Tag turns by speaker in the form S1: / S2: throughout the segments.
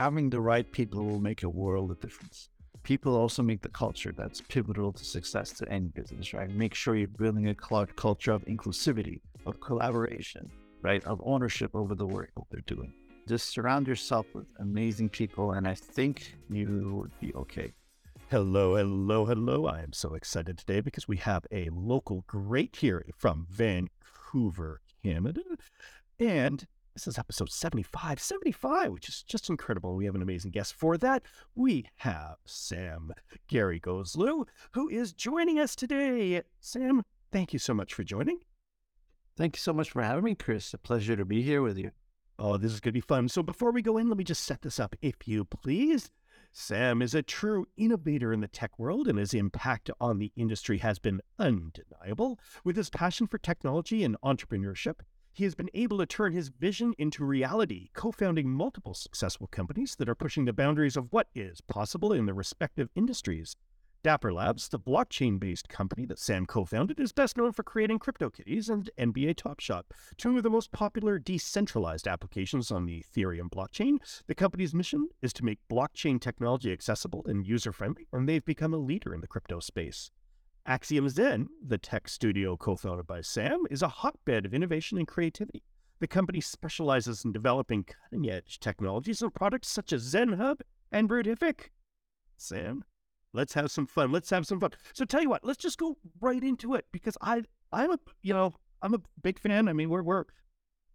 S1: having the right people will make a world of difference. People also make the culture that's pivotal to success to any business, right? Make sure you're building a culture of inclusivity, of collaboration, right? Of ownership over the work that they're doing. Just surround yourself with amazing people, and I think you would be okay.
S2: Hello, hello, hello. I am so excited today because we have a local great here from Vancouver, Canada. And this is episode 75, 75, which is just incredible. We have an amazing guest for that. We have Sam Gary Gharegozlou, who is joining us today. Sam, thank you so much for joining.
S1: Thank you so much for having me, Chris. A pleasure to be here with you.
S2: Oh, this is going to be fun. So before we go in, let me just set this up, if you please. Sam is a true innovator in the tech world, and his impact on the industry has been undeniable. With his passion for technology and entrepreneurship, he has been able to turn his vision into reality, co founding multiple successful companies that are pushing the boundaries of what is possible in their respective industries. Dapper Labs, the blockchain based company that Sam co founded, is best known for creating CryptoKitties and NBA Top Shot, two of the most popular decentralized applications on the Ethereum blockchain. The company's mission is to make blockchain technology accessible and user friendly, and they've become a leader in the crypto space. Axiom Zen, the tech studio co founded by Sam, is a hotbed of innovation and creativity. The company specializes in developing cutting edge technologies and products such as Zen Hub and Routific. Sam, Let's have some fun. Let's have some fun. So tell you what, let's just go right into it because I I'm a you know I'm a big fan. I mean we're we're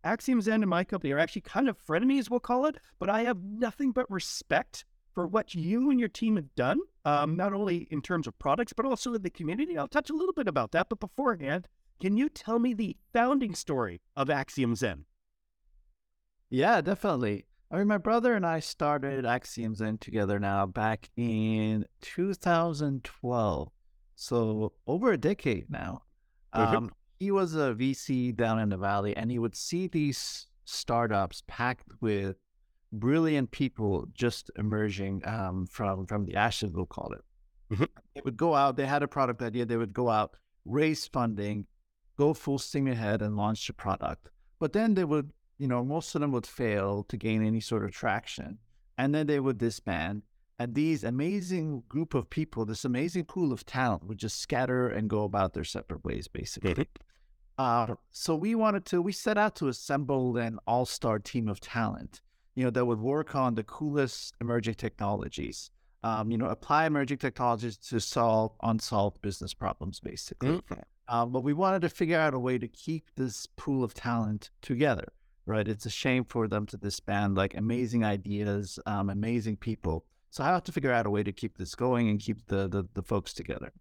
S2: Axiom Zen and my company are actually kind of frenemies, we'll call it, but I have nothing but respect for what you and your team have done, um, not only in terms of products, but also in the community. I'll touch a little bit about that. But beforehand, can you tell me the founding story of Axiom Zen?
S1: Yeah, definitely. I mean, my brother and I started Axiom Zen together now back in 2012. So over a decade now. Um, he was a VC down in the valley, and he would see these startups packed with brilliant people just emerging um, from from the ashes, we'll call it. Mm-hmm. They would go out. They had a product idea. They would go out, raise funding, go full steam ahead, and launch the product. But then they would you know, most of them would fail to gain any sort of traction. And then they would disband. And these amazing group of people, this amazing pool of talent would just scatter and go about their separate ways, basically. Mm-hmm. Uh, so we wanted to, we set out to assemble an all star team of talent, you know, that would work on the coolest emerging technologies, um, you know, apply emerging technologies to solve unsolved business problems, basically. Mm-hmm. Um, but we wanted to figure out a way to keep this pool of talent together right? It's a shame for them to disband like amazing ideas, um, amazing people. So I have to figure out a way to keep this going and keep the the, the folks together.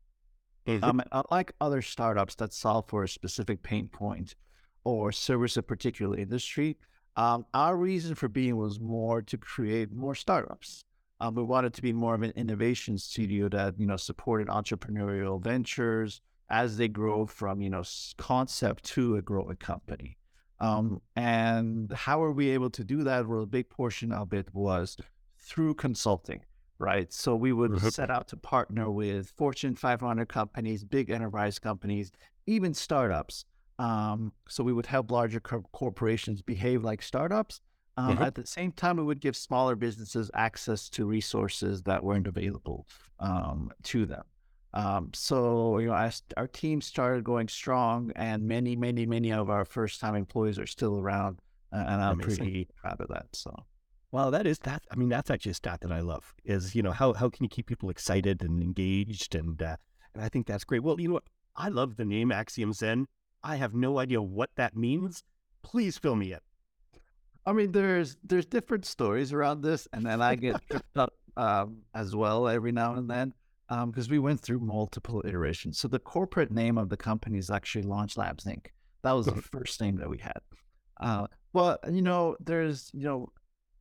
S1: Mm-hmm. Um, unlike other startups that solve for a specific pain point or service a particular industry, um, our reason for being was more to create more startups. Um, we wanted to be more of an innovation studio that you know supported entrepreneurial ventures as they grow from you know concept to a growing company. Um, and how are we able to do that? Well, a big portion of it was through consulting, right? So we would mm-hmm. set out to partner with Fortune 500 companies, big enterprise companies, even startups. Um, so we would help larger co- corporations behave like startups. Um, mm-hmm. At the same time, we would give smaller businesses access to resources that weren't available um, to them. Um, so you know, as our team started going strong, and many, many, many of our first-time employees are still around, uh, and I'm Amazing. pretty proud of that. So,
S2: well, that is that. I mean, that's actually a stat that I love. Is you know how how can you keep people excited and engaged, and uh, and I think that's great. Well, you know what? I love the name Axiom Zen. I have no idea what that means. Please fill me in.
S1: I mean, there's there's different stories around this, and then I get tripped up um, as well every now and then because um, we went through multiple iterations. So the corporate name of the company is actually Launch Labs Inc. That was the first name that we had. Uh, well, you know, there's you know,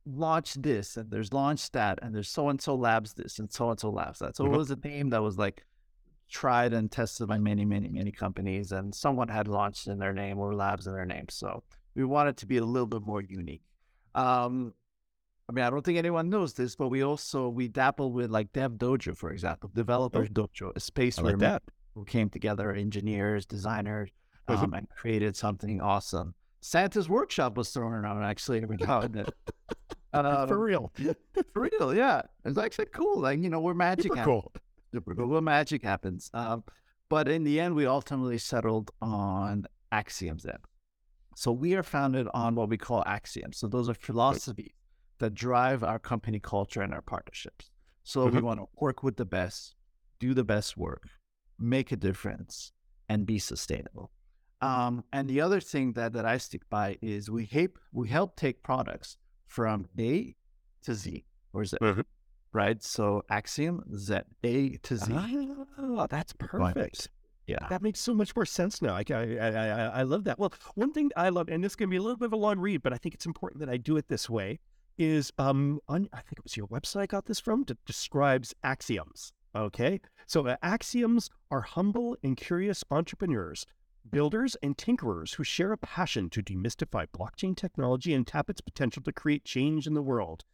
S1: launch this and there's launch that and there's so and so labs this and so and so labs that. So mm-hmm. it was a name that was like tried and tested by many, many, many companies, and someone had launched in their name or labs in their name. So we wanted to be a little bit more unique. Um, I mean, I don't think anyone knows this, but we also we dabble with like Dev Dojo, for example, Developer oh. Dojo, a space like where that. who came together, engineers, designers, um, and created something awesome. Santa's workshop was thrown around actually every now and then. Um,
S2: For real.
S1: for real, yeah. It's actually cool. Like, you know, where magic
S2: cool.
S1: Where magic happens. Um, but in the end, we ultimately settled on Axiom Zen. So we are founded on what we call axioms. So those are philosophies that drive our company culture and our partnerships. So we
S2: Mhm.
S1: want to work with the best, do the best work, make a difference, and be sustainable. Um, and the other thing that, that I stick by is we help we help take products from A to Z or Z,
S2: Mhm.
S1: Right? So Axiom Z A to Z.
S2: Ah, that's perfect.
S1: Yeah.
S2: That makes so much more sense now. I, I, I, I- I love that. Well, one thing I love, and this can be a little bit of a long read, but I think it's important that I do it this way, is um on I think it was your website I got this from. That describes axioms. Okay, so uh, axioms are humble and curious entrepreneurs, builders, and tinkerers who share a passion to demystify blockchain technology and tap its potential to create change in the world.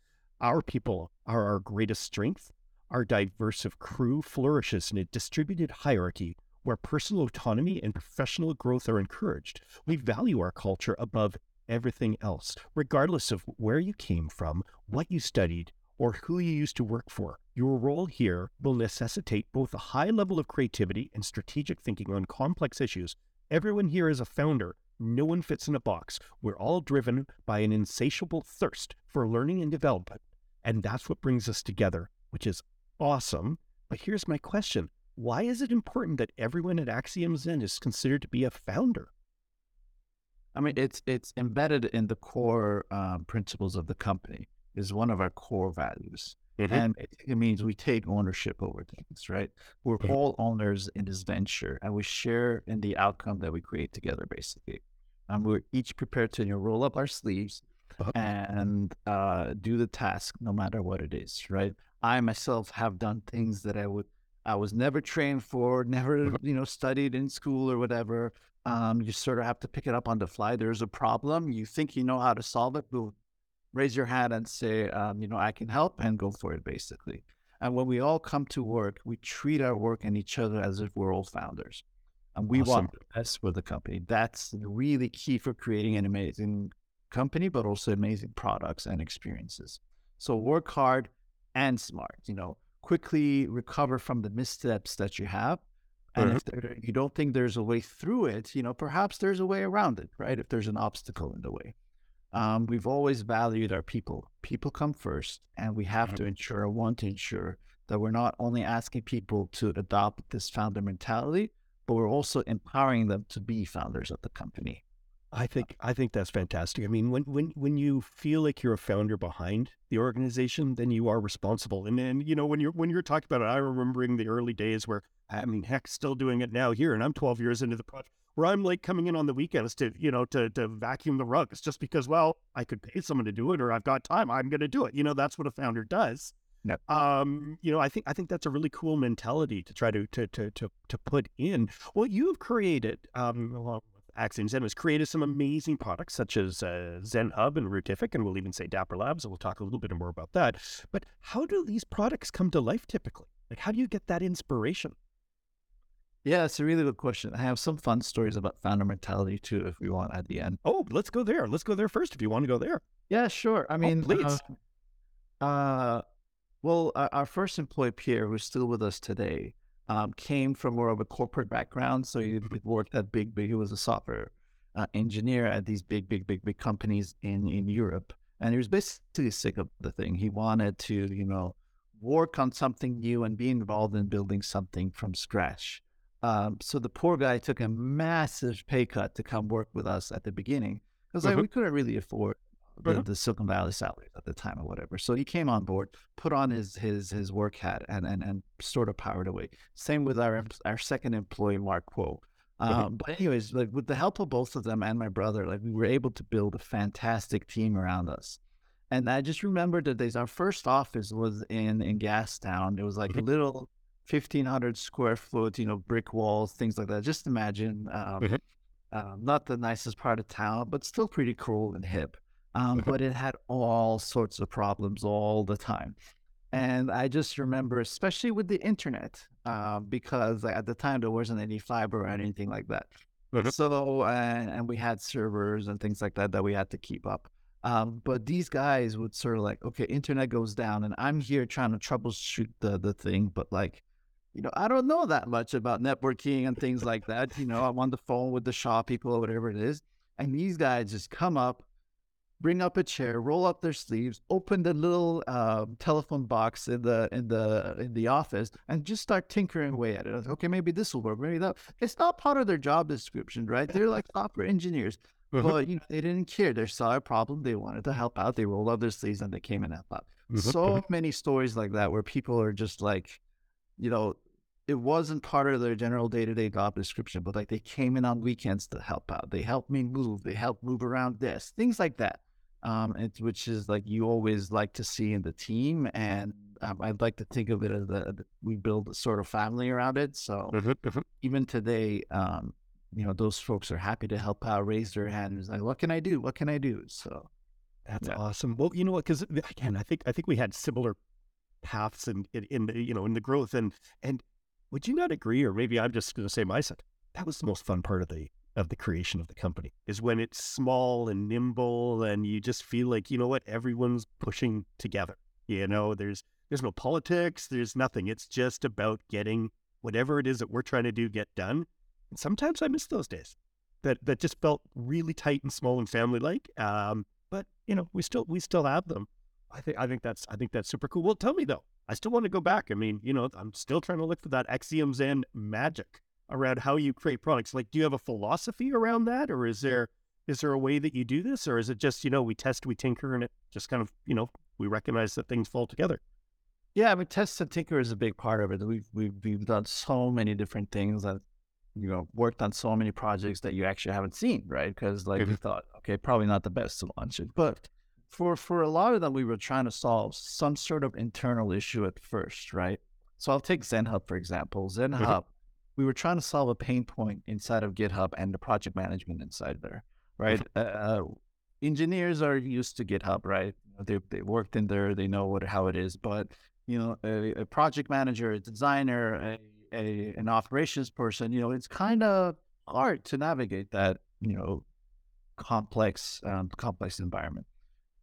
S2: Our people are our greatest strength. Our diverse crew flourishes in a distributed hierarchy where personal autonomy and professional growth are encouraged. We value our culture above everything else, regardless of where you came from, what you studied, or who you used to work for. Your role here will necessitate both a high level of creativity and strategic thinking on complex issues. Everyone here is a founder. No one fits in a box. We're all driven by an insatiable thirst for learning and development. And that's what brings us together, which is awesome. But here's my question why is it important that everyone at Axiom Zen is considered to be a founder?
S1: I mean, it's it's embedded in the core um, principles of the company. Is one of our core values, and it, it means we take ownership over things. Right? We're
S2: Mhm.
S1: all owners in this venture, and we share in the outcome that we create together. Basically, and we're each prepared to you know, roll up our sleeves
S2: Uh-huh.
S1: and uh, do the task, no matter what it is. Right? I myself have done things that I would I was never trained for, never
S2: Uh-huh.
S1: you know studied in school or whatever. Um, you sort of have to pick it up on the fly. There's a problem. You think you know how to solve it. Boom. Raise your hand and say, um, you know, I can help and go for it, basically. And when we all come to work, we treat our work and each other as if we're all founders. And we want the best for the company. That's really key for creating an amazing company, but also amazing products and experiences. So work hard and smart, you know, quickly recover from the missteps that you have. And if there, you don't think there's a way through it, you know, perhaps there's a way around it, right? If there's an obstacle in the way. Um, we've always valued our people. People come first, and we have to ensure, want to ensure that we're not only asking people to adopt this founder mentality, but we're also empowering them to be founders of the company.
S2: I think I think that's fantastic. I mean, when when when you feel like you're a founder behind the organization, then you are responsible. And then you know when you're when you're talking about it, I remembering the early days where I mean, heck, still doing it now here, and I'm 12 years into the project. Where I'm like coming in on the weekends to you know to to vacuum the rugs just because well I could pay someone to do it or I've got time I'm going to do it. You know that's what a founder does.
S1: Yep.
S2: Um, you know, I think I think that's a really cool mentality to try to to to to to put in. Well, you've created um with Axiom Zen has created some amazing products such as uh, Zen Hub and Routific, and we'll even say Dapper Labs, and we'll talk a little bit more about that. But how do these products come to life typically? Like, how do you get that inspiration?
S1: Yeah, it's a really good question. I have some fun stories about founder mentality too, if we want at the end.
S2: Oh, let's go there. Let's go there first if you want to go there.
S1: Yeah, sure. I mean,
S2: please.
S1: Uh, uh, well, our, our first employee, Pierre, who's still with us today, um, came from more of a corporate background. So he he worked at big, big. He was a software uh, engineer at these big, big, big, big companies in in Europe, and he was basically sick of the thing. He wanted to, you know, work on something new and be involved in building something from scratch. Um, so the poor guy took a massive pay cut to come work with us at the beginning because like
S2: Mhm.
S1: we couldn't really afford the,
S2: Mhm.
S1: the Silicon Valley salaries at the time or whatever. So he came on board, put on his his his work hat, and and and sort of powered away. Same with our our second employee, Marc Kuo. Um, but anyways, like with the help of both of them and my brother, like we were able to build a fantastic team around us. And I just remember that days. Our first office was in in Gastown. It was like a
S2: Mhm.
S1: little fifteen hundred square foot, you know, brick walls, things like that. Just imagine, um, um, not the nicest part of town, but still pretty cool and hip. Um,
S2: Mhm.
S1: but it had all sorts of problems all the time. And I just remember, especially with the internet, uh, because at the time there wasn't any fiber or anything like that.
S2: Mhm.
S1: So, and, and we had servers and things like that that we had to keep up. Um, but these guys would sort of like, okay, internet goes down, and I'm here trying to troubleshoot the the thing, but like, you know, I don't know that much about networking and things like that. You know, I'm on the phone with the Shaw people or whatever it is, and these guys just come up, bring up a chair, roll up their sleeves, open the little uh, telephone box in the in the in the office, and just start tinkering away at it. Okay, maybe this will work. Maybe that. It's not part of their job description, right? They're like software engineers,
S2: Mhm.
S1: but you know they didn't care. They saw a problem, they wanted to help out. They rolled up their sleeves and they came and helped out.
S2: Mhm,
S1: So many stories like that where people are just like, you know. It wasn't part of their general day-to-day job description, but like they came in on weekends to help out. They helped me move. They helped move around this, things like that um, it's, which is like you always like to see in the team. And um, I'd like to think of it as the- we build a sort of family around it. So
S2: Mhm, mhm.
S1: even today, um, you know, those folks are happy to help out, raise their hand, and is like, "What can I do? What can I do?" So
S2: That's
S1: Yeah.
S2: awesome. Well, you know what? Because again, I think I think we had similar paths in, in in the you know in the growth and and would you not agree, or maybe I'm just going to say my side? That was the most fun part of the of the creation of the company is when it's small and nimble and you just feel like you know what everyone's pushing together. You know, there's there's no politics, there's nothing. It's just about getting whatever it is that we're trying to do get done. And sometimes I miss those days. That that just felt really tight and small and family like. Um, but you know, we still we still have them. I think I think that's I think that's super cool. Well, tell me though, I still want to go back. I mean, you know, I'm still trying to look for that Axiom Zen magic around how you create products. Like, do you have a philosophy around that, or is there is there a way that you do this, or is it just you know we test, we tinker, and it just kind of you know we recognize that things fall together?
S1: yeah, I mean, test and tinker is a big part of it. We've we've we've done so many different things that you know worked on so many projects that you actually haven't seen, right? Because like we
S2: Mhm.
S1: thought, okay, probably not the best to launch it, but for for a lot of them, we were trying to solve some sort of internal issue at first, right? So I'll take ZenHub for example. ZenHub, we were trying to solve a pain point inside of GitHub and the project management inside there, right? Uh, engineers are used to GitHub, right? They they worked in there, they know what how it is, but you know, a, a project manager, a designer, a, a an operations person, you know, it's kind of hard to navigate that, you know, complex um, complex environment.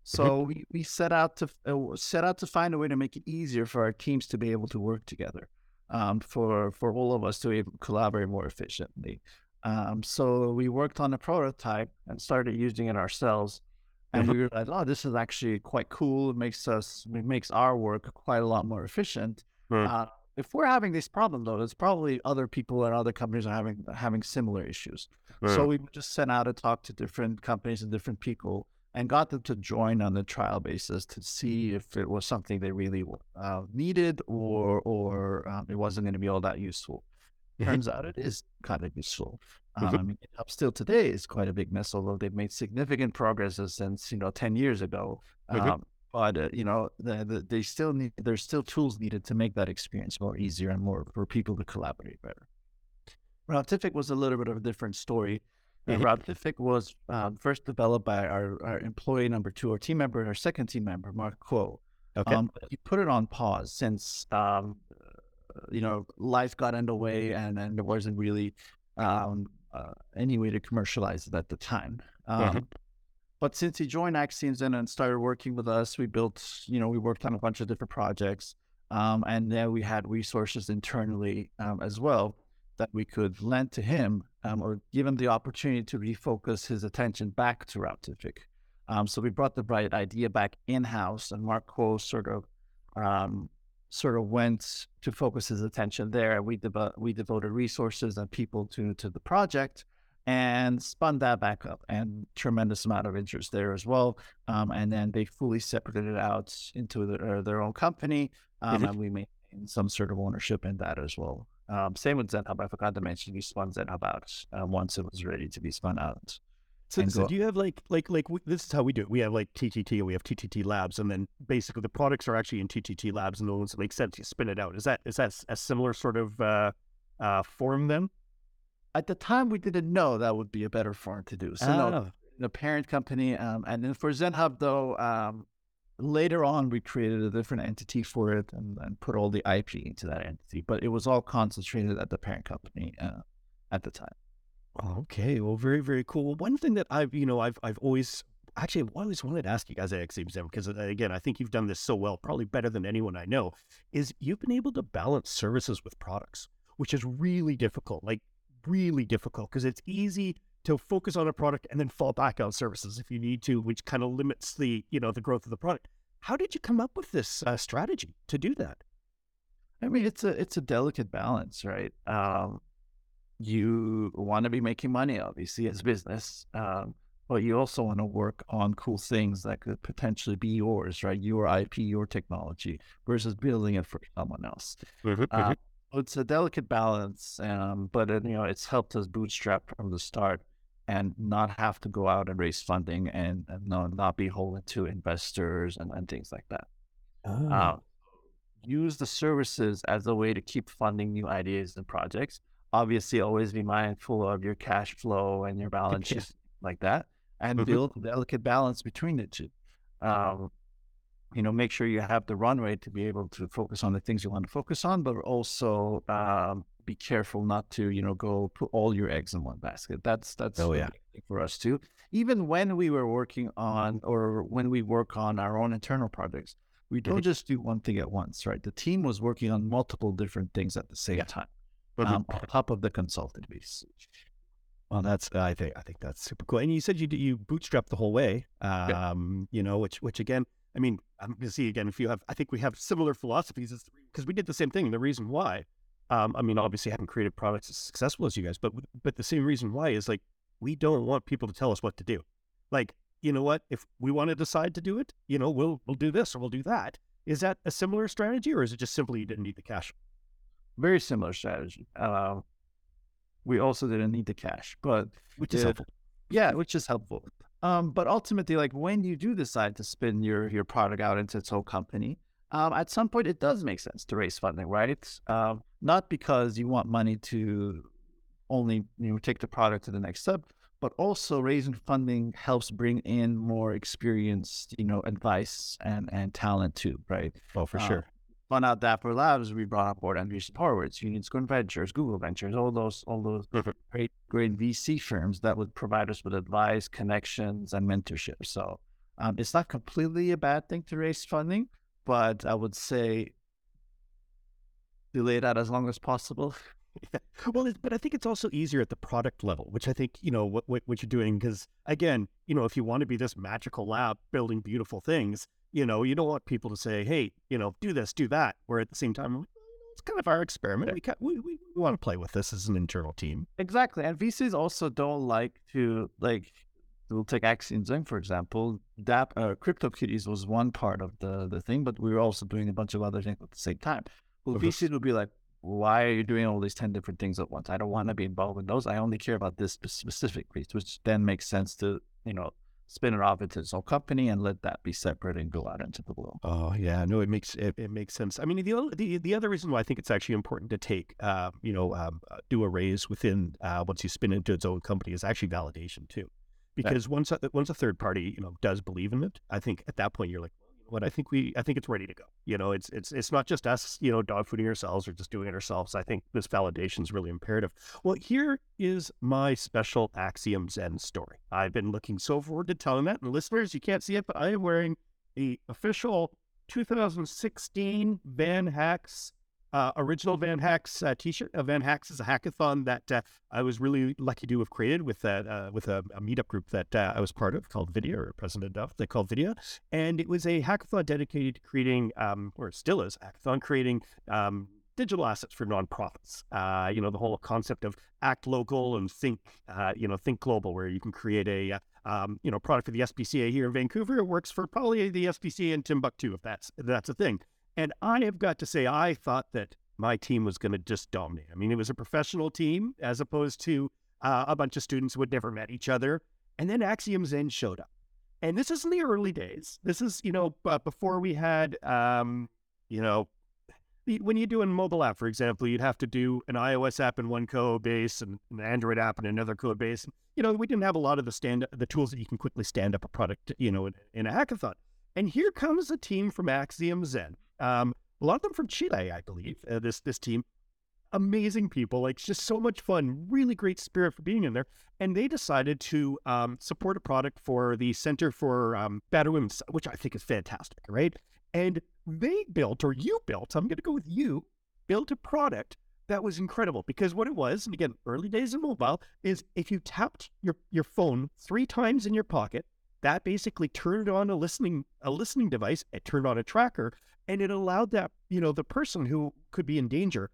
S1: So we, we set out to uh, set out to find a way to make it easier for our teams to be able to work together, um, for for all of us to be able to collaborate more efficiently. Um, so we worked on a prototype and started using it ourselves, and
S2: Mhm.
S1: we realized, oh, this is actually quite cool. It makes us it makes our work quite a lot more efficient.
S2: Hmm.
S1: Uh, if we're having this problem though, it's probably other people and other companies are having having similar issues. So we just sent out to talk to different companies and different people and got them to join on the trial basis to see if it was something they really uh, needed or or um, it wasn't going to be all that useful. Turns out it is kind of useful. Um,
S2: Mhm.
S1: I mean, GitHub still today is quite a big mess, although they've made significant progress since you know ten years ago. Um, but uh, you know, the, the, they still need there's still tools needed to make that experience more easier and more for people to collaborate better. Routific was a little bit of a different story. Uh,
S2: Mhm.
S1: Routific was um, first developed by our, our employee number two, our team member, our second team member, Marc Kuo.
S2: okay.
S1: Um, he put it on pause since um, uh, you know life got underway and and there wasn't really um, uh, any way to commercialize it at the time. Um,
S2: Mhm.
S1: But since he joined Axioms and and started working with us, we built you know we worked on a bunch of different projects, um, and then we had resources internally um, as well that we could lend to him um, or give him the opportunity to refocus his attention back to Routific. Um, so we brought the bright idea back in house, and Marc Kuo sort of um, sort of went to focus his attention there. We devo- we devoted resources and people to to the project, and spun that back up. And tremendous amount of interest there as well. Um, and then they fully separated it out into their, their own company, um,
S2: Mhm.
S1: and we maintained some sort of ownership in that as well. Um, same with ZenHub. I forgot to mention we spun ZenHub out uh, once it was ready to be spun out.
S2: So, so
S1: go-
S2: do you have like like like we, this is how we do it? We have like TTT, we have TTT Labs, and then basically the products are actually in TTT Labs, and the ones that make sense, you spin it out. Is that is that a similar sort of uh, uh, form then?
S1: At the time, we didn't know that would be a better form to do. So no,
S2: Ah,
S1: the parent company. Um, and then for ZenHub, though, um, later on we created a different entity for it and, and put all the IP into that entity. But it was all concentrated at the parent company uh, at the time.
S2: Okay, well, very very cool. Well, one thing that I've you know I've I've always actually, I've always wanted to ask you guys at Zen because, uh, again, I think you've done this so well, probably better than anyone I know. Is you've been able to balance services with products, which is really difficult, like really difficult, because it's easy to focus on a product and then fall back on services if you need to, which kind of limits the you know the growth of the product. How did you come up with this uh, strategy to do that?
S1: I mean, it's a it's a delicate balance, right? Um, you want to be making money, obviously, as business, um, but you also want to work on cool things that could potentially be yours, right? Your IP, your technology, versus building it for someone else. Mm-hmm, uh, mm-hmm. It's a delicate balance, um, but it, you know it's helped us bootstrap from the start and not have to go out and raise funding and, and not, not be beholden to investors and, and things like that. Oh. Uh, use the services as a way to keep funding new ideas and projects. Obviously, always be mindful of your cash flow and your balance sheet like that, and mm-hmm. build a delicate balance between the two. Um, you know, make sure you have the runway to be able to focus on the things you want to focus on, but also um, be careful not to, you know, go put all your eggs in one basket. That's that's oh yeah for us too. Even when we were working on or when we work on our own internal projects, we don't mm-hmm. just do one thing at once, right? The team was working on multiple different things at the same yeah. time, um, on top of the consulting piece.
S2: Well, that's I think I think that's super cool. And you said you you bootstrapped the whole way, um, yeah. you know, which which again, I mean, I'm going to see again if you have. I think we have similar philosophies because we did the same thing. The reason why um, I mean, obviously, haven't created products as successful as you guys, but but the same reason why is like we don't want people to tell us what to do. Like, you know what? If we want to decide to do it, you know, we'll we'll do this or we'll do that. Is that a similar strategy, or is it just simply you didn't need the cash?
S1: Very similar strategy. Uh, we also didn't need the cash, but
S2: which is helpful.
S1: Yeah, which is helpful. Um, but ultimately, like when you do decide to spin your your product out into its own company, um, at some point it does make sense to raise funding, right? Um, not because you want money to only you know take the product to the next step, but also raising funding helps bring in more experienced, you know, advice and and talent too, right?
S2: Oh, for uh, sure.
S1: Fun out Dapper Labs, we brought on board Andreessen Horowitz, Union Square Ventures, Google Ventures, all those all those great great VC firms that would provide us with advice, connections, and mentorship. So um, it's not completely a bad thing to raise funding, but I would say delay that as long as possible.
S2: Yeah. Well, but I think it's also easier at the product level, which I think you know what what, what you're doing because again, you know, if you want to be this magical lab building beautiful things, you know, you don't want people to say, "Hey, you know, do this, do that," where at the same time, it's kind of our experiment. We, we, we, we want to play with this as an internal team.
S1: Exactly, and VCs also don't like to like we'll take Axiom Zen, for example. DAP, uh, CryptoKitties was one part of the, the thing, but we were also doing a bunch of other things at the same time. Well, uh-huh. VCs would be like, why are you doing all these 10 different things at once? I don't want to be involved in those. I only care about this specific piece, which then makes sense to, you know, spin it off into its own company and let that be separate and go out into the world.
S2: Oh yeah, no, it makes it, it makes sense. I mean, the, the the other reason why I think it's actually important to take, uh, you know, um, uh, do a raise within uh, once you spin into its own company is actually validation too because once a, once a third party you know does believe in it, I think at that point you're like, what? I think we I think it's ready to go. You know, it's it's it's not just us, you know, dogfooding ourselves or just doing it ourselves. I think this validation is really imperative. Well, here is my special Axiom Zen story. I've been looking so forward to telling that, and listeners, you can't see it, but I am wearing the official 2016 Van Hacks uh, original Van Hacks uh, T-shirt. Uh, Van Hacks is a hackathon that uh, I was really lucky to have created with uh, with a, a, meetup group that uh, I was part of called Vidya or president of. They called Vidya, and it was a hackathon dedicated to creating, um, or still is, hackathon creating. Um, digital assets for nonprofits. Uh, you know, the whole concept of act local and think, uh, you know, think global, where you can create a, um, you know, product for the SPCA here in Vancouver. It works for probably the SPCA in Timbuktu, if that's if that's a thing. And I have got to say, I thought that my team was going to just dominate. I mean, it was a professional team as opposed to uh, a bunch of students who had never met each other. And then Axiom Zen showed up. And this is in the early days. This is, you know, uh, before we had, um, you know, when you do a mobile app, for example, you'd have to do an iOS app in one code base and an Android app in another code base. You know, we didn't have a lot of the stand the tools that you can quickly stand up a product, you know, in, in a hackathon. And here comes a team from Axiom Zen um, a lot of them from Chile, I believe. Uh, this this team, amazing people, like just so much fun, really great spirit for being in there. And they decided to um, support a product for the Center for um, Battered Women's, which I think is fantastic, right? And they built, or you built, I'm going to go with you, built a product that was incredible because what it was, and again, early days of mobile, is if you tapped your, your phone three times in your pocket, that basically turned on a listening a listening device, it turned on a tracker, and it allowed that, you know, the person who could be in danger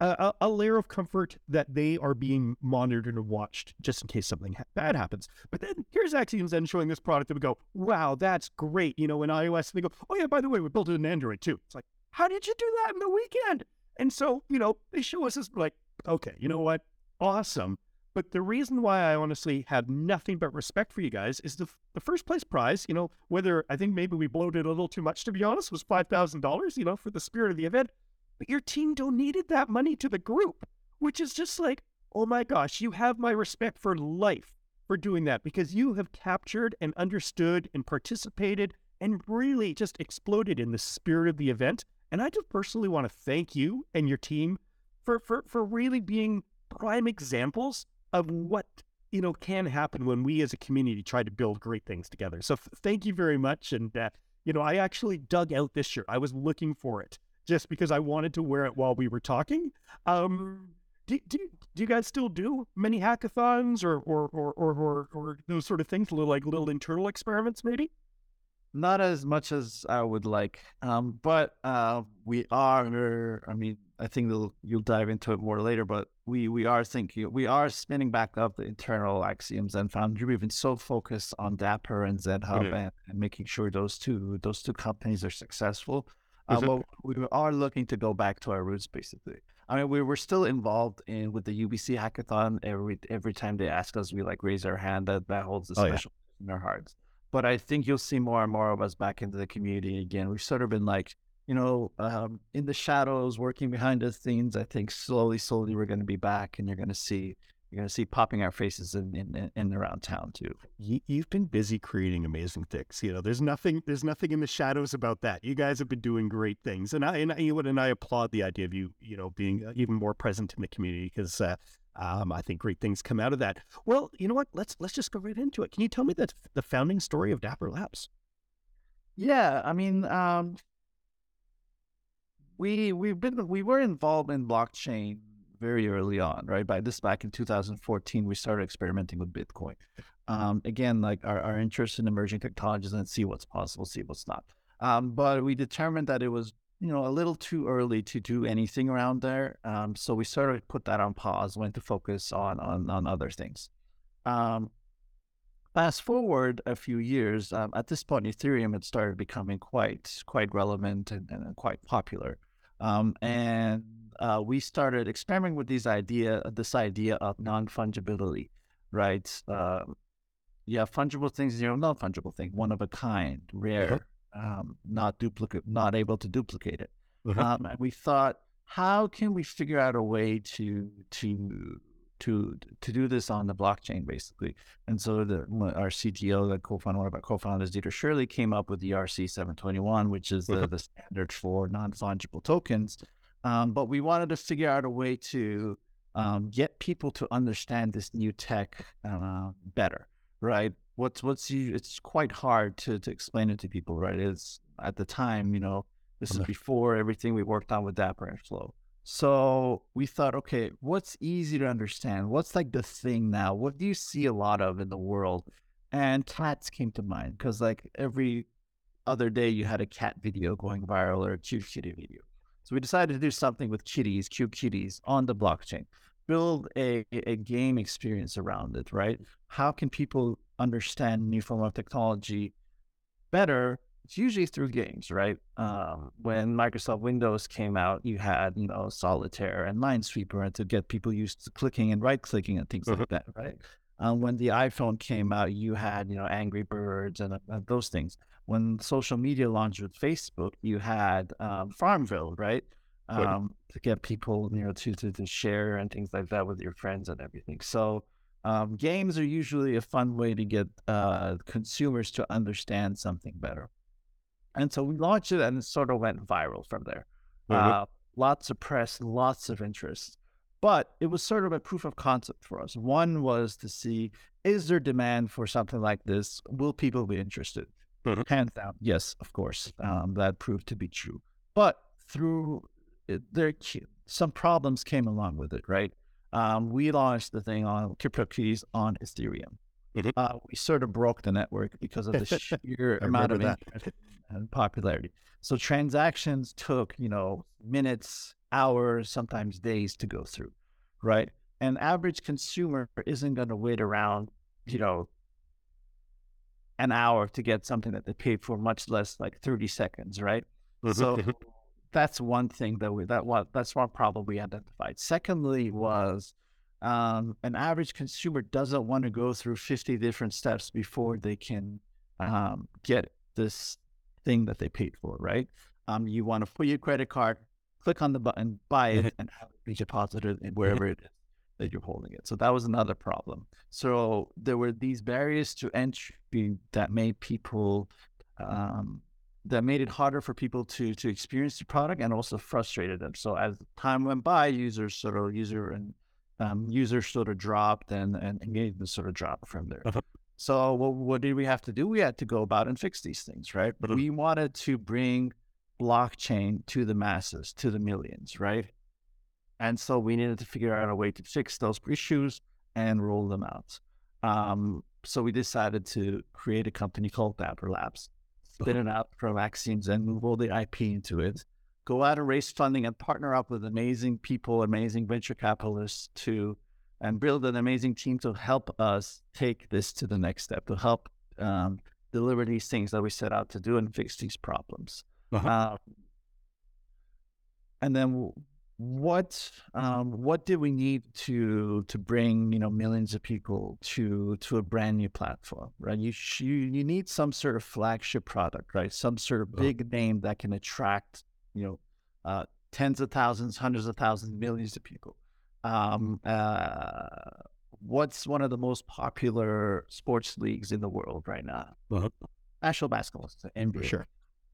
S2: a, a, layer of comfort that they are being monitored and watched just in case something ha- bad happens. But then here's Axiom Zen showing this product and we go, wow, that's great. You know, in iOS, they go, oh yeah, by the way, we built it in Android too. It's like, how did you do that in the weekend? And so, you know, they show us this like, okay, you know what? Awesome. But the reason why I honestly have nothing but respect for you guys is the the first place prize, you know, whether I think maybe we bloated a little too much to be honest, was five thousand dollars, you know, for the spirit of the event but your team donated that money to the group, which is just like, oh my gosh, you have my respect for life for doing that because you have captured and understood and participated and really just exploded in the spirit of the event. And I just personally want to thank you and your team for, for, for really being prime examples of what you know can happen when we as a community try to build great things together. So f- thank you very much. And uh, you know, I actually dug out this shirt. I was looking for it just because I wanted to wear it while we were talking. Um, do, do, do you guys still do many hackathons or or, or or or or those sort of things, like little internal experiments, maybe?
S1: Not as much as I would like, um, but uh, we are. I mean, I think you'll dive into it more later, but we we are thinking we are spinning back up the internal axioms and Foundry. We've been so focused on Dapper and Zen Hub okay. and, and, making sure those two those two companies are successful uh, well, we are looking to go back to our roots, basically. I mean, we were still involved in with the UBC hackathon. Every every time they ask us, we like raise our hand. That that holds a oh, special yeah. in our hearts. But I think you'll see more and more of us back into the community again. We've sort of been like, you know, um, in the shadows, working behind the scenes. I think slowly, slowly, we're going to be back, and you're going to see you're going to see popping our faces in, in, in around town too.
S2: You, have been busy creating amazing things. You know, there's nothing there's nothing in the shadows about that. You guys have been doing great things, and I and I, and I applaud the idea of you you know being uh, even more present in the community because. Uh, um, I think great things come out of that. Well, you know what? Let's let's just go right into it. Can you tell me the the founding story of Dapper Labs?
S1: Yeah, I mean, um, we we've been we were involved in blockchain very early on, right? By this back in 2014, we started experimenting with Bitcoin. Um, again, like our, our interest in emerging technologies and see what's possible, see what's not. Um, but we determined that it was, you know, a little too early to do anything around there. Um, so we sort of put that on pause, went to focus on on, on other things. Um, fast forward a few years, um, at this point, Ethereum had started becoming quite quite relevant and, and quite popular. Um, and uh, we started experimenting with these idea, this idea of non fungibility, right? Uh, you have fungible things, you have non fungible thing, one of a kind, rare, uh-huh. Um, not duplicate, not able to duplicate it. Uh-huh. Um, and we thought, how can we figure out a way to to to to do this on the blockchain, basically? And so the our CTO, the co-founder, one of our co-founders, Dieter Shirley, came up with the ERC 721, which is the, uh-huh. the standard for non fungible tokens. Um, but we wanted to figure out a way to um, get people to understand this new tech uh, better, right? What's what's you? It's quite hard to to explain it to people, right? It's at the time, you know, this is before everything we worked on with Dapper and Flow. So we thought, okay, what's easy to understand? What's like the thing now? What do you see a lot of in the world? And cats came to mind because like every other day you had a cat video going viral or a cute kitty video. So we decided to do something with kitties, cute kitties on the blockchain, build a, a game experience around it, right? How can people understand new form of technology better? It's usually through games, right? Um, when Microsoft Windows came out, you had, you know, Solitaire and Minesweeper and to get people used to clicking and right clicking and things like mm-hmm. that, right? Um, when the iPhone came out, you had, you know, Angry Birds and uh, those things when social media launched with Facebook, you had um, Farmville, right? Um, to get people, you know, to, to, to share and things like that with your friends and everything. So um, games are usually a fun way to get uh, consumers to understand something better. And so we launched it and it sort of went viral from there. Mm-hmm. Uh, lots of press, lots of interest. But it was sort of a proof of concept for us. One was to see is there demand for something like this? Will people be interested?
S2: Mhm.
S1: Hands down, yes, of course. Um, that proved to be true. But through it, there, some problems came along with it, right? Um, we launched the thing on CryptoKitties on Ethereum.
S2: Mhm.
S1: Uh, we sort of broke the network because of the sheer amount of interest and popularity. So transactions took, you know, minutes, hours, sometimes days to go through, right? An average consumer isn't going to wait around, you know, an hour to get something that they paid for, much less like 30 seconds, right?
S2: Mhm,
S1: So
S2: mhm.
S1: That's one thing that we that what that's one problem we identified. Secondly, was um, an average consumer doesn't want to go through 50 different steps before they can um, get this thing that they paid for, right? Um, you want to put your credit card, click on the button, buy it, and have it be deposited wherever it is that you're holding it. So that was another problem. So there were these barriers to entry that made people um, that made it harder for people to to experience the product and also frustrated them. So as time went by, users sort of user and um, users sort of dropped and and engagement sort of dropped from there.
S2: Uh-huh.
S1: So what, what did we have to do? We had to go about and fix these things, right?
S2: Mhm.
S1: We wanted to bring blockchain to the masses, to the millions, right? And so we needed to figure out a way to fix those issues and roll them out. Um, so we decided to create a company called Dapper Labs, spin it out from Axioms and move all the IP into it. Go out and raise funding and partner up with amazing people, amazing venture capitalists to and build an amazing team to help us take this to the next step, to help um, deliver these things that we set out to do and fix these problems.
S2: Uh-huh.
S1: Um, and then what um, what did we need to to bring you know millions of people to to a brand new platform right? You sh- you, you need some sort of flagship product right? Some sort of big name that can attract you know uh, tens of thousands hundreds of thousands millions of people. Um, uh, what's one of the most popular sports leagues in the world right now?
S2: Uh-huh.
S1: national basketball NBA
S2: For sure.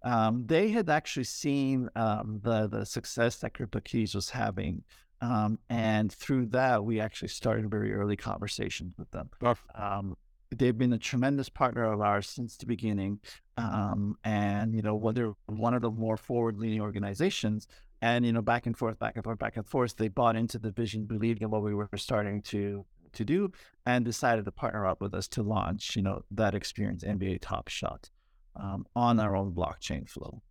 S1: Um, they had actually seen um, the the success that CryptoKitties was having, um, and through that, we actually started very early conversations with them. Um, they've been a tremendous partner of ours since the beginning, um, and you know, whether one of the more forward-leaning organizations, and you know, back and forth, back and forth, back and forth, they bought into the vision, believed in what we were starting to to do, and decided to partner up with us to launch, you know, that experience, NBA Top Shot um, on our own blockchain flow.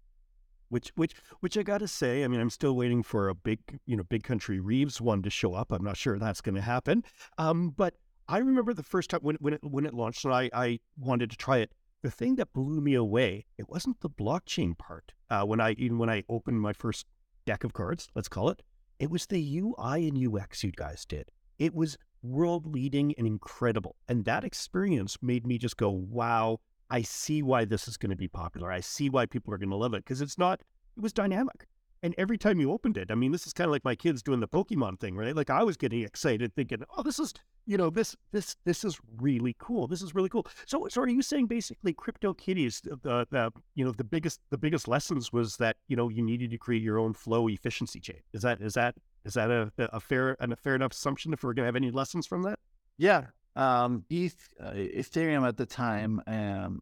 S2: Which, which, which I got to say, I mean, I'm still waiting for a big, you know, Big Country Reeves one to show up. I'm not sure that's going to happen. Um, but I remember the first time when when it when it launched, and I I wanted to try it. The thing that blew me away, it wasn't the blockchain part. Uh, when I even when I opened my first deck of cards, let's call it, it was the UI and UX you guys did. It was world leading and incredible, and that experience made me just go, wow. I see why this is going to be popular. I see why people are going to love it because it's not, it was dynamic. And every time you opened it, I mean, this is kind of like my kids doing the Pokemon thing, right? Like I was getting excited thinking, oh, this is, you know, this, this, this is really cool. This is really cool. So, so are you saying basically CryptoKitties, the, the, you know, the biggest, the biggest lessons was that, you know, you needed to create your own flow efficiency chain. Is that, is that, is that a, a fair and a fair enough assumption if we're going to have any lessons from that?
S1: Yeah, um, ETH, uh, Ethereum at the time, um,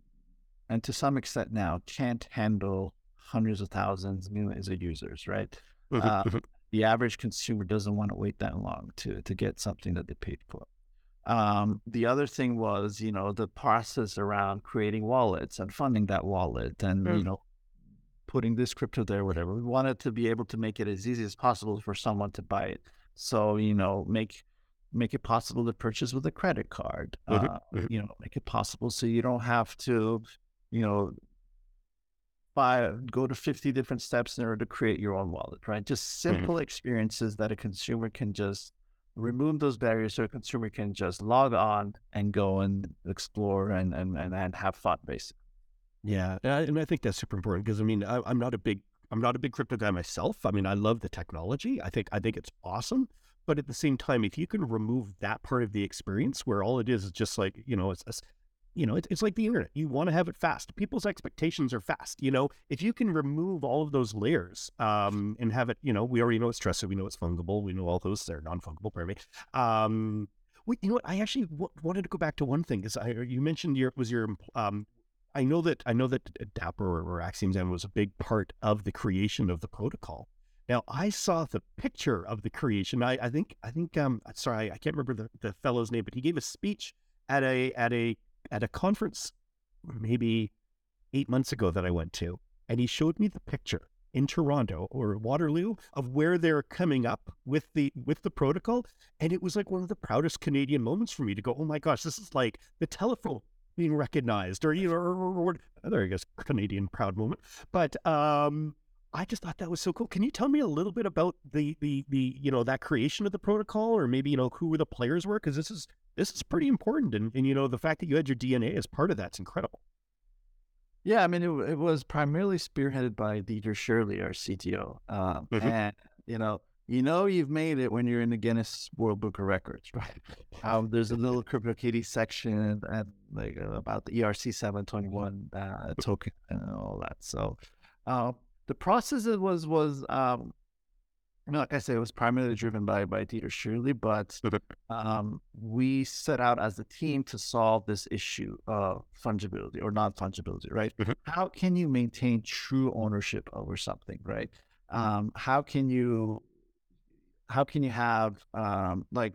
S1: and to some extent now, can't handle hundreds of thousands, millions of users, right? Uh, the average consumer doesn't want to wait that long to to get something that they paid for. Um, the other thing was, you know, the process around creating wallets and funding that wallet, and you
S2: Mm.
S1: know, putting this crypto there, whatever. We wanted to be able to make it as easy as possible for someone to buy it. So you know, make make it possible to purchase with a credit card.
S2: Mhm,
S1: Uh,
S2: mhm.
S1: You know, make it possible so you don't have to, you know, buy go to 50 different steps in order to create your own wallet, right? Just simple experiences that a consumer can just remove those barriers so a consumer can just log on and go and explore and and, and, and have fun basically.
S2: Yeah, and I, and I think that's super important because I mean I, I'm not a big I'm not a big crypto guy myself. I mean I love the technology. I think I think it's awesome, but at the same time, if you can remove that part of the experience where all it is is just like you know it's, it's you know, it's, it's like the internet. You want to have it fast. People's expectations are fast. You know, if you can remove all of those layers um, and have it, you know, we already know it's trusted. We know it's fungible. We know all those. They're non-fungible, pardon me. Um, wait, you know what? I actually w- wanted to go back to one thing because I you mentioned your was your um, I know that I know that Dapper or Axiom Zen was a big part of the creation of the protocol. Now I saw the picture of the creation. I, I think I think um sorry I can't remember the, the fellow's name, but he gave a speech at a at a at a conference maybe eight months ago that I went to, and he showed me the picture in Toronto or Waterloo of where they're coming up with the with the protocol, and it was like one of the proudest Canadian moments for me to go, oh my gosh, this is like the telephone being recognized, or you know, or, or, or, there I guess Canadian proud moment, but um. I just thought that was so cool. Can you tell me a little bit about the the the you know that creation of the protocol, or maybe you know who the players were? Because this is this is pretty important. And, and, you know, the fact that you had your DNA as part of that's incredible.
S1: Yeah, I mean, it, it was primarily spearheaded by Dieter Shirley, our CTO. Um, mm-hmm. And, you know, you know you've made it when you're in the Guinness World Book of Records, right? Um, there's a little CryptoKitty section and like about the ERC 721 uh, token and all that. So uh, the process was was um, like I said, it was primarily driven by by Dieter Shirley, but um, we set out as a team to solve this issue of fungibility or non fungibility. Right? Mm-hmm. How can you maintain true ownership over something? Right? Um, how can you how can you have um, like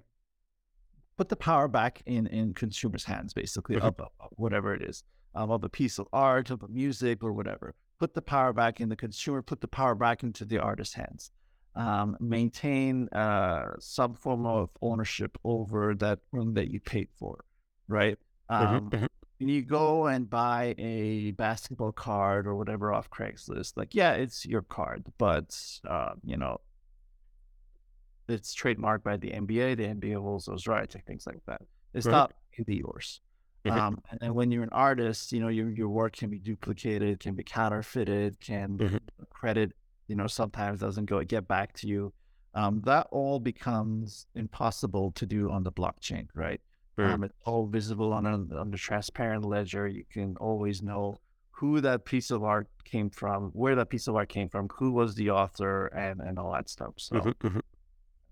S1: put the power back in in consumers' hands, basically, mm-hmm. of, of, whatever it is, um, of a piece of art, of a music, or whatever. Put the power back in the consumer. Put the power back into the artist's hands um, maintain uh, some form of ownership over that room that you paid for, right? Mm-hmm, um, mm-hmm. When you go and buy a basketball card or whatever off Craigslist, like yeah, it's your card, but uh, you know it's trademarked by the NBA. The NBA holds those rights and things like that. It's right. not really yours. Mm-hmm. Um, and then when you're an artist, you know your your work can be duplicated, can be counterfeited, can mm-hmm. credit you know sometimes doesn't go get back to you um, that all becomes impossible to do on the blockchain right um, it's all visible on a, on the transparent ledger you can always know who that piece of art came from where that piece of art came from who was the author and and all that stuff so mm-hmm, mm-hmm.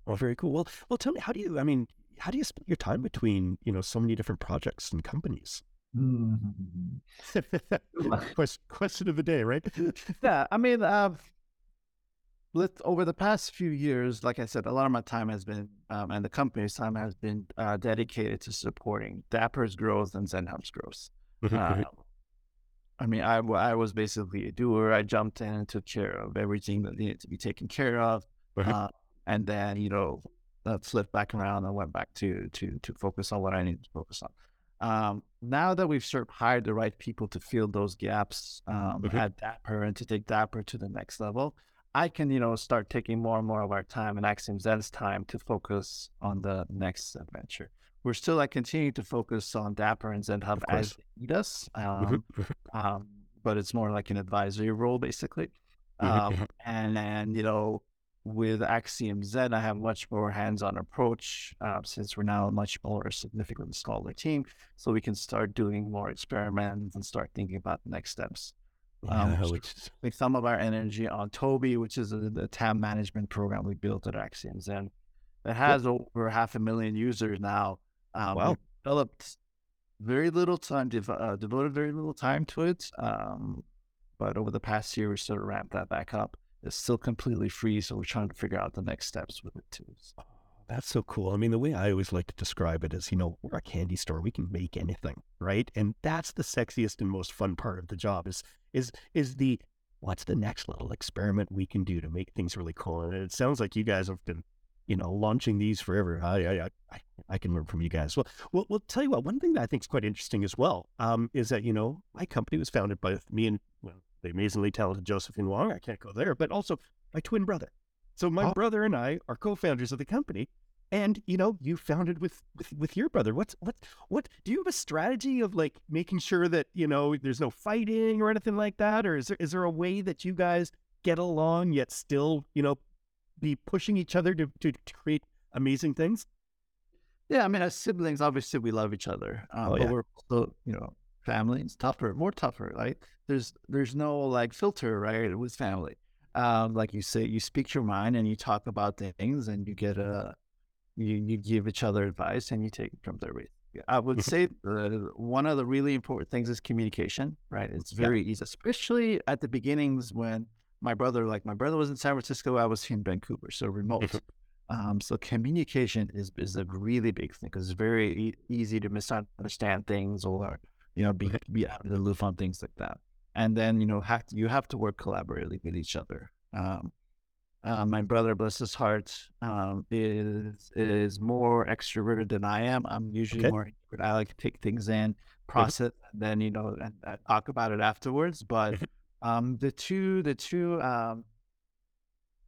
S2: well very cool well well tell me how do you i mean how do you spend your time between you know so many different projects and companies mm-hmm. question, question of the day right
S1: yeah i mean uh, over the past few years, like I said, a lot of my time has been, um, and the company's time has been uh, dedicated to supporting Dapper's growth and ZenHub's growth. uh, I mean, I, I was basically a doer. I jumped in and took care of everything that needed to be taken care of. Uh-huh. Uh, and then, you know, uh, flipped back around and went back to to to focus on what I needed to focus on. Um, now that we've sort of hired the right people to fill those gaps um, mm-hmm. at Dapper and to take Dapper to the next level, I can, you know, start taking more and more of our time and Axiom Zen's time to focus on the next adventure. We're still like continuing to focus on Dapper and Zen Hub as they need us, mm-hmm, um, mm-hmm. um, but it's more like an advisory role basically. Mm-hmm, um, and and you know, with Axiom Zen, I have much more hands-on approach uh, since we're now a much more significantly smaller team, so we can start doing more experiments and start thinking about the next steps. Um, yeah, which like some of our energy on Toby, which is a, the tab management program we built at Axioms, Zen, it has yep. over half a million users now. Um, wow. developed very little time, dev- uh, devoted very little time to it. Um, but over the past year, we sort of ramped that back up. It's still completely free, so we're trying to figure out the next steps with it too. So.
S2: That's so cool. I mean, the way I always like to describe it is, you know, we're a candy store. We can make anything, right? And that's the sexiest and most fun part of the job is is is the what's the next little experiment we can do to make things really cool. And it sounds like you guys have been, you know, launching these forever. I I I, I can learn from you guys. Well, well, we'll tell you what. One thing that I think is quite interesting as well um, is that you know my company was founded by me and the amazingly talented Josephine Wong. I can't go there, but also my twin brother. So my oh. brother and I are co-founders of the company, and you know you founded with, with with your brother. What's what what do you have a strategy of like making sure that you know there's no fighting or anything like that, or is there is there a way that you guys get along yet still you know be pushing each other to to, to create amazing things?
S1: Yeah, I mean, as siblings, obviously we love each other, um, oh, yeah. but we're also, you know, family. It's tougher, more tougher. Right? There's there's no like filter, right? With family, um, like you say, you speak your mind and you talk about things, and you get a you you give each other advice, and you take it from there. I would say uh, one of the really important things is communication, right? It's very yeah. easy, especially at the beginnings when my brother, like my brother was in San Francisco, I was in Vancouver, so remote. Mm-hmm. um, so communication is is a really big thing because it's very e- easy to misunderstand things or you know be be out of the loop on things like that. And then you know have to, you have to work collaboratively with each other. Um, uh, my brother, bless his heart, um, is is more extroverted than I am. I'm usually okay. more. I like to take things in, process, and then you know, and, and talk about it afterwards. But um, the two, the two, um,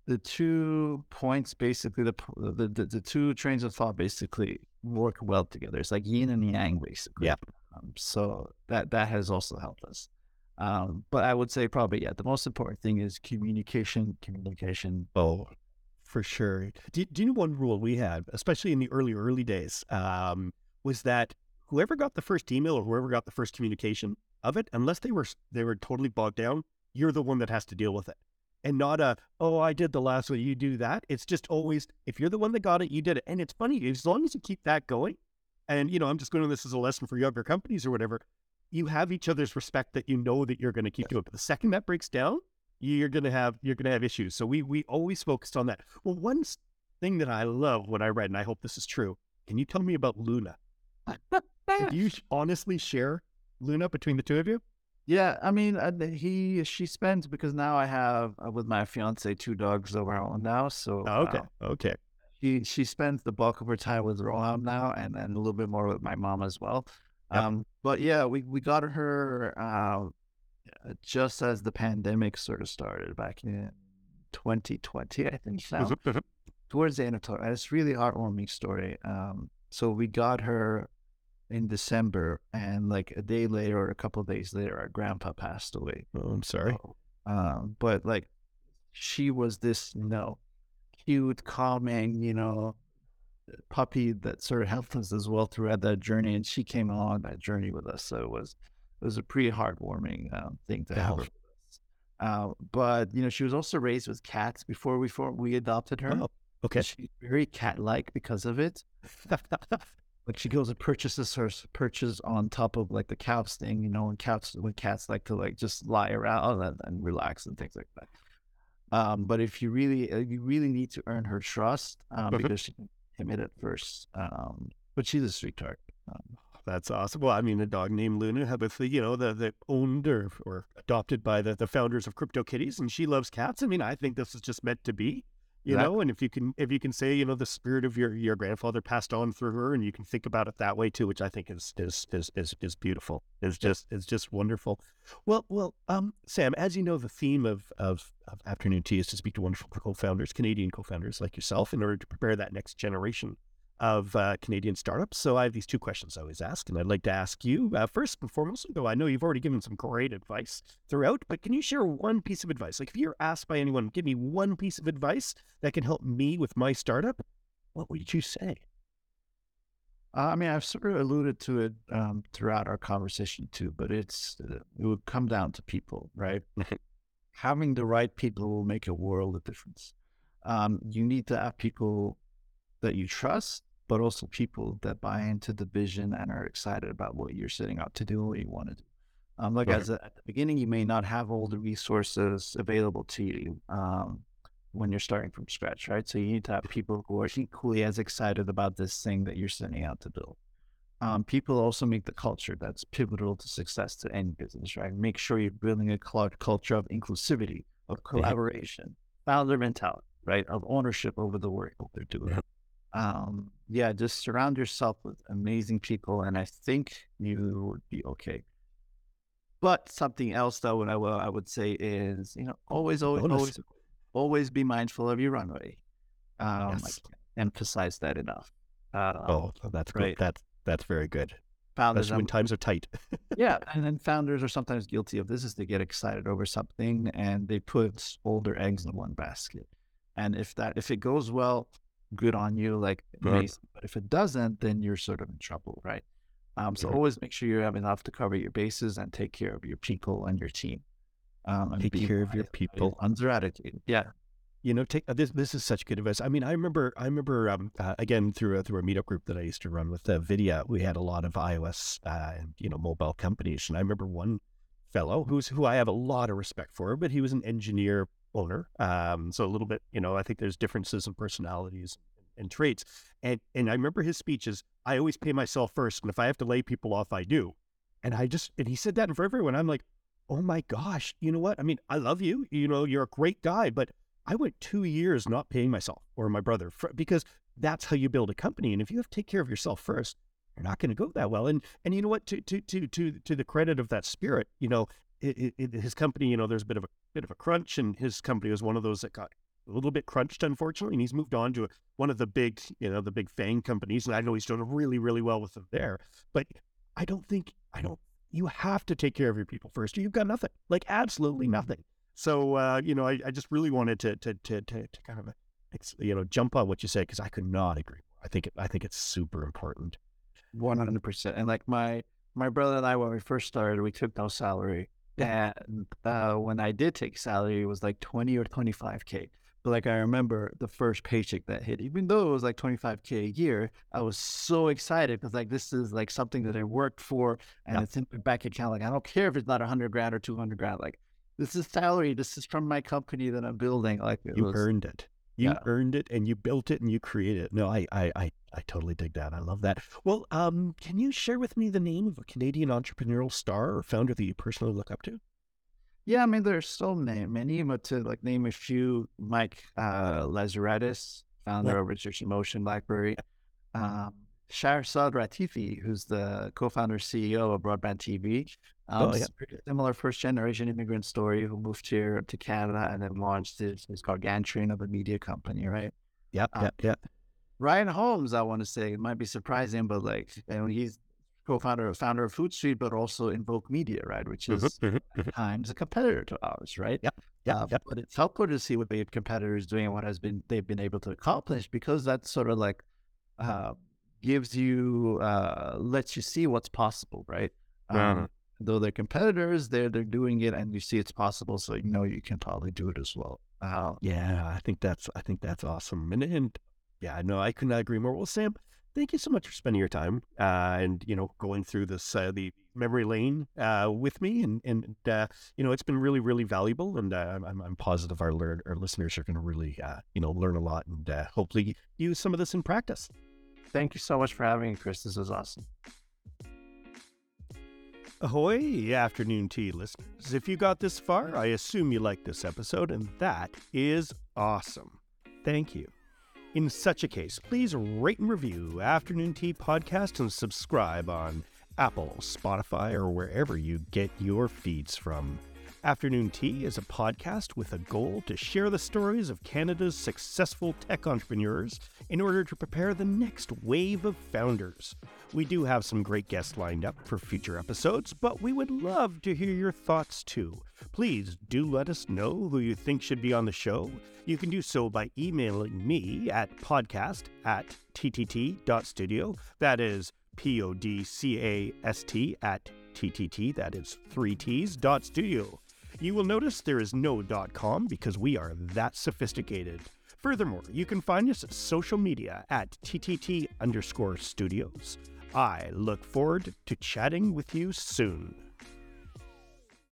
S1: the two points, basically, the, the the the two trains of thought basically work well together. It's like yin and yang, basically.
S2: Yeah.
S1: Um, so that that has also helped us. Um, but I would say probably yeah, the most important thing is communication. Communication.
S2: Oh, for sure. Do, do you know one rule we had, especially in the early early days, um, was that whoever got the first email or whoever got the first communication of it, unless they were they were totally bogged down, you're the one that has to deal with it. And not a, oh, I did the last one, you do that. It's just always, if you're the one that got it, you did it. And it's funny, as long as you keep that going, and you know, I'm just going to this as a lesson for younger companies or whatever you have each other's respect that you know that you're going to keep doing. But the second that breaks down, you're going to have you're going to have issues. So we we always focused on that. Well, one thing that I love when I read, and I hope this is true. Can you tell me about Luna? Do you honestly share Luna between the two of you?
S1: Yeah, I mean, uh, he she spends because now I have uh, with my fiance two dogs own now. So
S2: oh, okay, uh, okay.
S1: She she spends the bulk of her time with Roham now, and then a little bit more with my mom as well. Yep. Um, but yeah, we, we got her uh, just as the pandemic sort of started back in 2020, I think. So mm-hmm, mm-hmm. towards the end of time, it's really heartwarming story. Um, so we got her in December, and like a day later or a couple of days later, our grandpa passed away.
S2: Oh, I'm sorry.
S1: So, um, but like, she was this, you know, cute, calming, you know, puppy that sort of helped us as well throughout that journey, and she came along that journey with us. So it was it was a pretty heartwarming uh, thing to have her. Uh, but you know, she was also raised with cats before we before we adopted her. Oh,
S2: okay,
S1: she's very cat-like because of it. like she goes and purchases her perches on top of like the couch thing, you know, and cats when cats like to like just lie around and, and relax and things like that. Um, but if you really, uh, you really need to earn her trust um, mm-hmm. because she at first. Um, but she's a sweetheart. Um,
S2: that's awesome. Well, I mean, a dog named Luna, with the, you know, the, the owned or, or adopted by the, the founders of CryptoKitties, and she loves cats. I mean, I think this is just meant to be, you know. And if you can, if you can say, you know, the spirit of your your grandfather passed on through her, and you can think about it that way too, which I think is is is is, is beautiful. It's just it's just wonderful. Well, well, um, Sam, as you know, the theme of of, of Afternoon T is to speak to wonderful co-founders, Canadian co-founders like yourself, in order to prepare that next generation of uh, Canadian startups. So I have these two questions I always ask, and I'd like to ask you uh, first and foremost. Though I know you've already given some great advice throughout, but can you share one piece of advice? Like if you're asked by anyone, give me one piece of advice that can help me with my startup. What would you say?
S1: Uh, I mean, I've sort of alluded to it um, throughout our conversation too, but it's uh, it would come down to people, right? Having the right people will make a world of difference. Um, you need to have people that you trust, but also people that buy into the vision and are excited about what you're setting out to do and what you want to do. Um, like right. as a, at the beginning, you may not have all the resources available to you um, when you're starting from scratch, right? So you need to have people who are equally as excited about this thing that you're setting out to build. Um, people also make the culture that's pivotal to success to any business, right? Make sure you're building a culture of inclusivity, of collaboration, mm-hmm. founder mentality, right? Of ownership over the work that they're doing um, yeah, just surround yourself with amazing people, and I think you would be okay. But something else, though, what I, what I would say is, you know, always, always, Bonus. always, always be mindful of your runway. Um, yes. I can't emphasize that enough.
S2: Uh, oh, that's right. That's that's very good.
S1: Founders,
S2: when times are tight.
S1: yeah, and then founders are sometimes guilty of this: is they get excited over something and they put all their eggs in one basket. And if that if it goes well, good on you, like amazing. But if it doesn't, then you're sort of in trouble, right? Um, so
S2: Mhm.
S1: always make sure you have enough to cover your bases and take care of your people and your team. Um, and
S2: Take care of your people.
S1: Funds are attitude. Yeah.
S2: you know take uh, this this is such good advice i mean i remember i remember um, uh, again through a through a meetup group that i used to run with uh, vidya we had a lot of ios uh, you know mobile companies and i remember one fellow who's who i have a lot of respect for but he was an engineer owner um so a little bit you know i think there's differences in personalities and traits and and i remember his speeches i always pay myself first and if i have to lay people off i do and i just and he said that in of everyone i'm like oh my gosh you know what i mean i love you you know you're a great guy but I went two years not paying myself or my brother for, because that's how you build a company. And if you have to take care of yourself first, you're not going to go that well. And and you know what? To to to to to the credit of that spirit, you know, it, it, his company, you know, there's a bit of a bit of a crunch, and his company was one of those that got a little bit crunched, unfortunately. And he's moved on to a, one of the big, you know, the big FAANG companies, and I know he's doing really really well with them there. But I don't think I don't. You have to take care of your people first, you've got nothing. Like absolutely nothing. So uh, you know, I, I just really wanted to to to to, to kind of you know jump on what you said because I could not agree. more. I think it, I think it's super important.
S1: One hundred percent. And like my my brother and I, when we first started, we took no salary. And uh, when I did take salary, it was like twenty or twenty five k. But like I remember the first paycheck that hit, even though it was like twenty five k a year, I was so excited because like this is like something that I worked for, and
S2: Yeah.
S1: it's in my bank account. Like I don't care if it's not a hundred grand or two hundred grand. Like this is salary. This is from my company that I'm building. Like
S2: You
S1: was,
S2: earned it. You
S1: Yeah.
S2: earned it, and you built it, and you created it. No, I I I, I totally dig that. I love that. Well, um, can you share with me the name of a Canadian entrepreneurial star or founder that you personally look up to?
S1: Yeah, I mean, there's so many, many, but to like name a few, Mike uh, Lazaridis, founder of Research in Motion Blackberry, um, Shahrzad Rafati, who's the co-founder CEO of Broadband TV. Um,
S2: Oh, yeah.
S1: Similar first-generation immigrant story who moved here to Canada and then launched his, his gargantuan of a media company, right?
S2: Yeah,
S1: Uh,
S2: yeah, yeah.
S1: Ryan Holmes, I want to say, it might be surprising, but like, know, he's co-founder, founder of Hootsuite, but also Invoke Media, right? Which is
S2: Mhm, mhm,
S1: at times a competitor to ours, right?
S2: Yep, yeah.
S1: Uh,
S2: yep.
S1: But it's helpful to see what the competitors doing and what has been they've been able to accomplish because that's sort of like uh, gives you uh, lets you see what's possible, right? Um,
S2: Mhm.
S1: Though they're competitors, they're they're doing it and you see it's possible, so you know you can probably do it as well. Uh,
S2: Yeah, I think that's I think that's awesome. And and yeah, no, I could not agree more. Well, Sam, thank you so much for spending your time uh, and you know going through this uh, the memory lane uh, with me, and and uh, you know it's been really really valuable, and uh, I'm I'm positive our learn our listeners are going to really uh, you know learn a lot and uh, hopefully use some of this in practice.
S1: Thank you so much for having me, Chris. This was awesome.
S2: Ahoy, Afternoon T listeners. If you got this far, I assume you liked this episode, and that is awesome. Thank you. In such a case, please rate and review Afternoon T Podcast and subscribe on Apple, Spotify, or wherever you get your feeds from. Afternoon T is a podcast with a goal to share the stories of Canada's successful tech entrepreneurs in order to prepare the next wave of founders. We do have some great guests lined up for future episodes, but we would love to hear your thoughts too. Please do let us know who you think should be on the show. You can do so by emailing me at podcast at ttt.studio. That is P O D C A S T at TTT, that is three T's dot studio. You will notice there is no com because we are that sophisticated. Furthermore, you can find us at social media at TTT underscore studios. I look forward to chatting with you soon.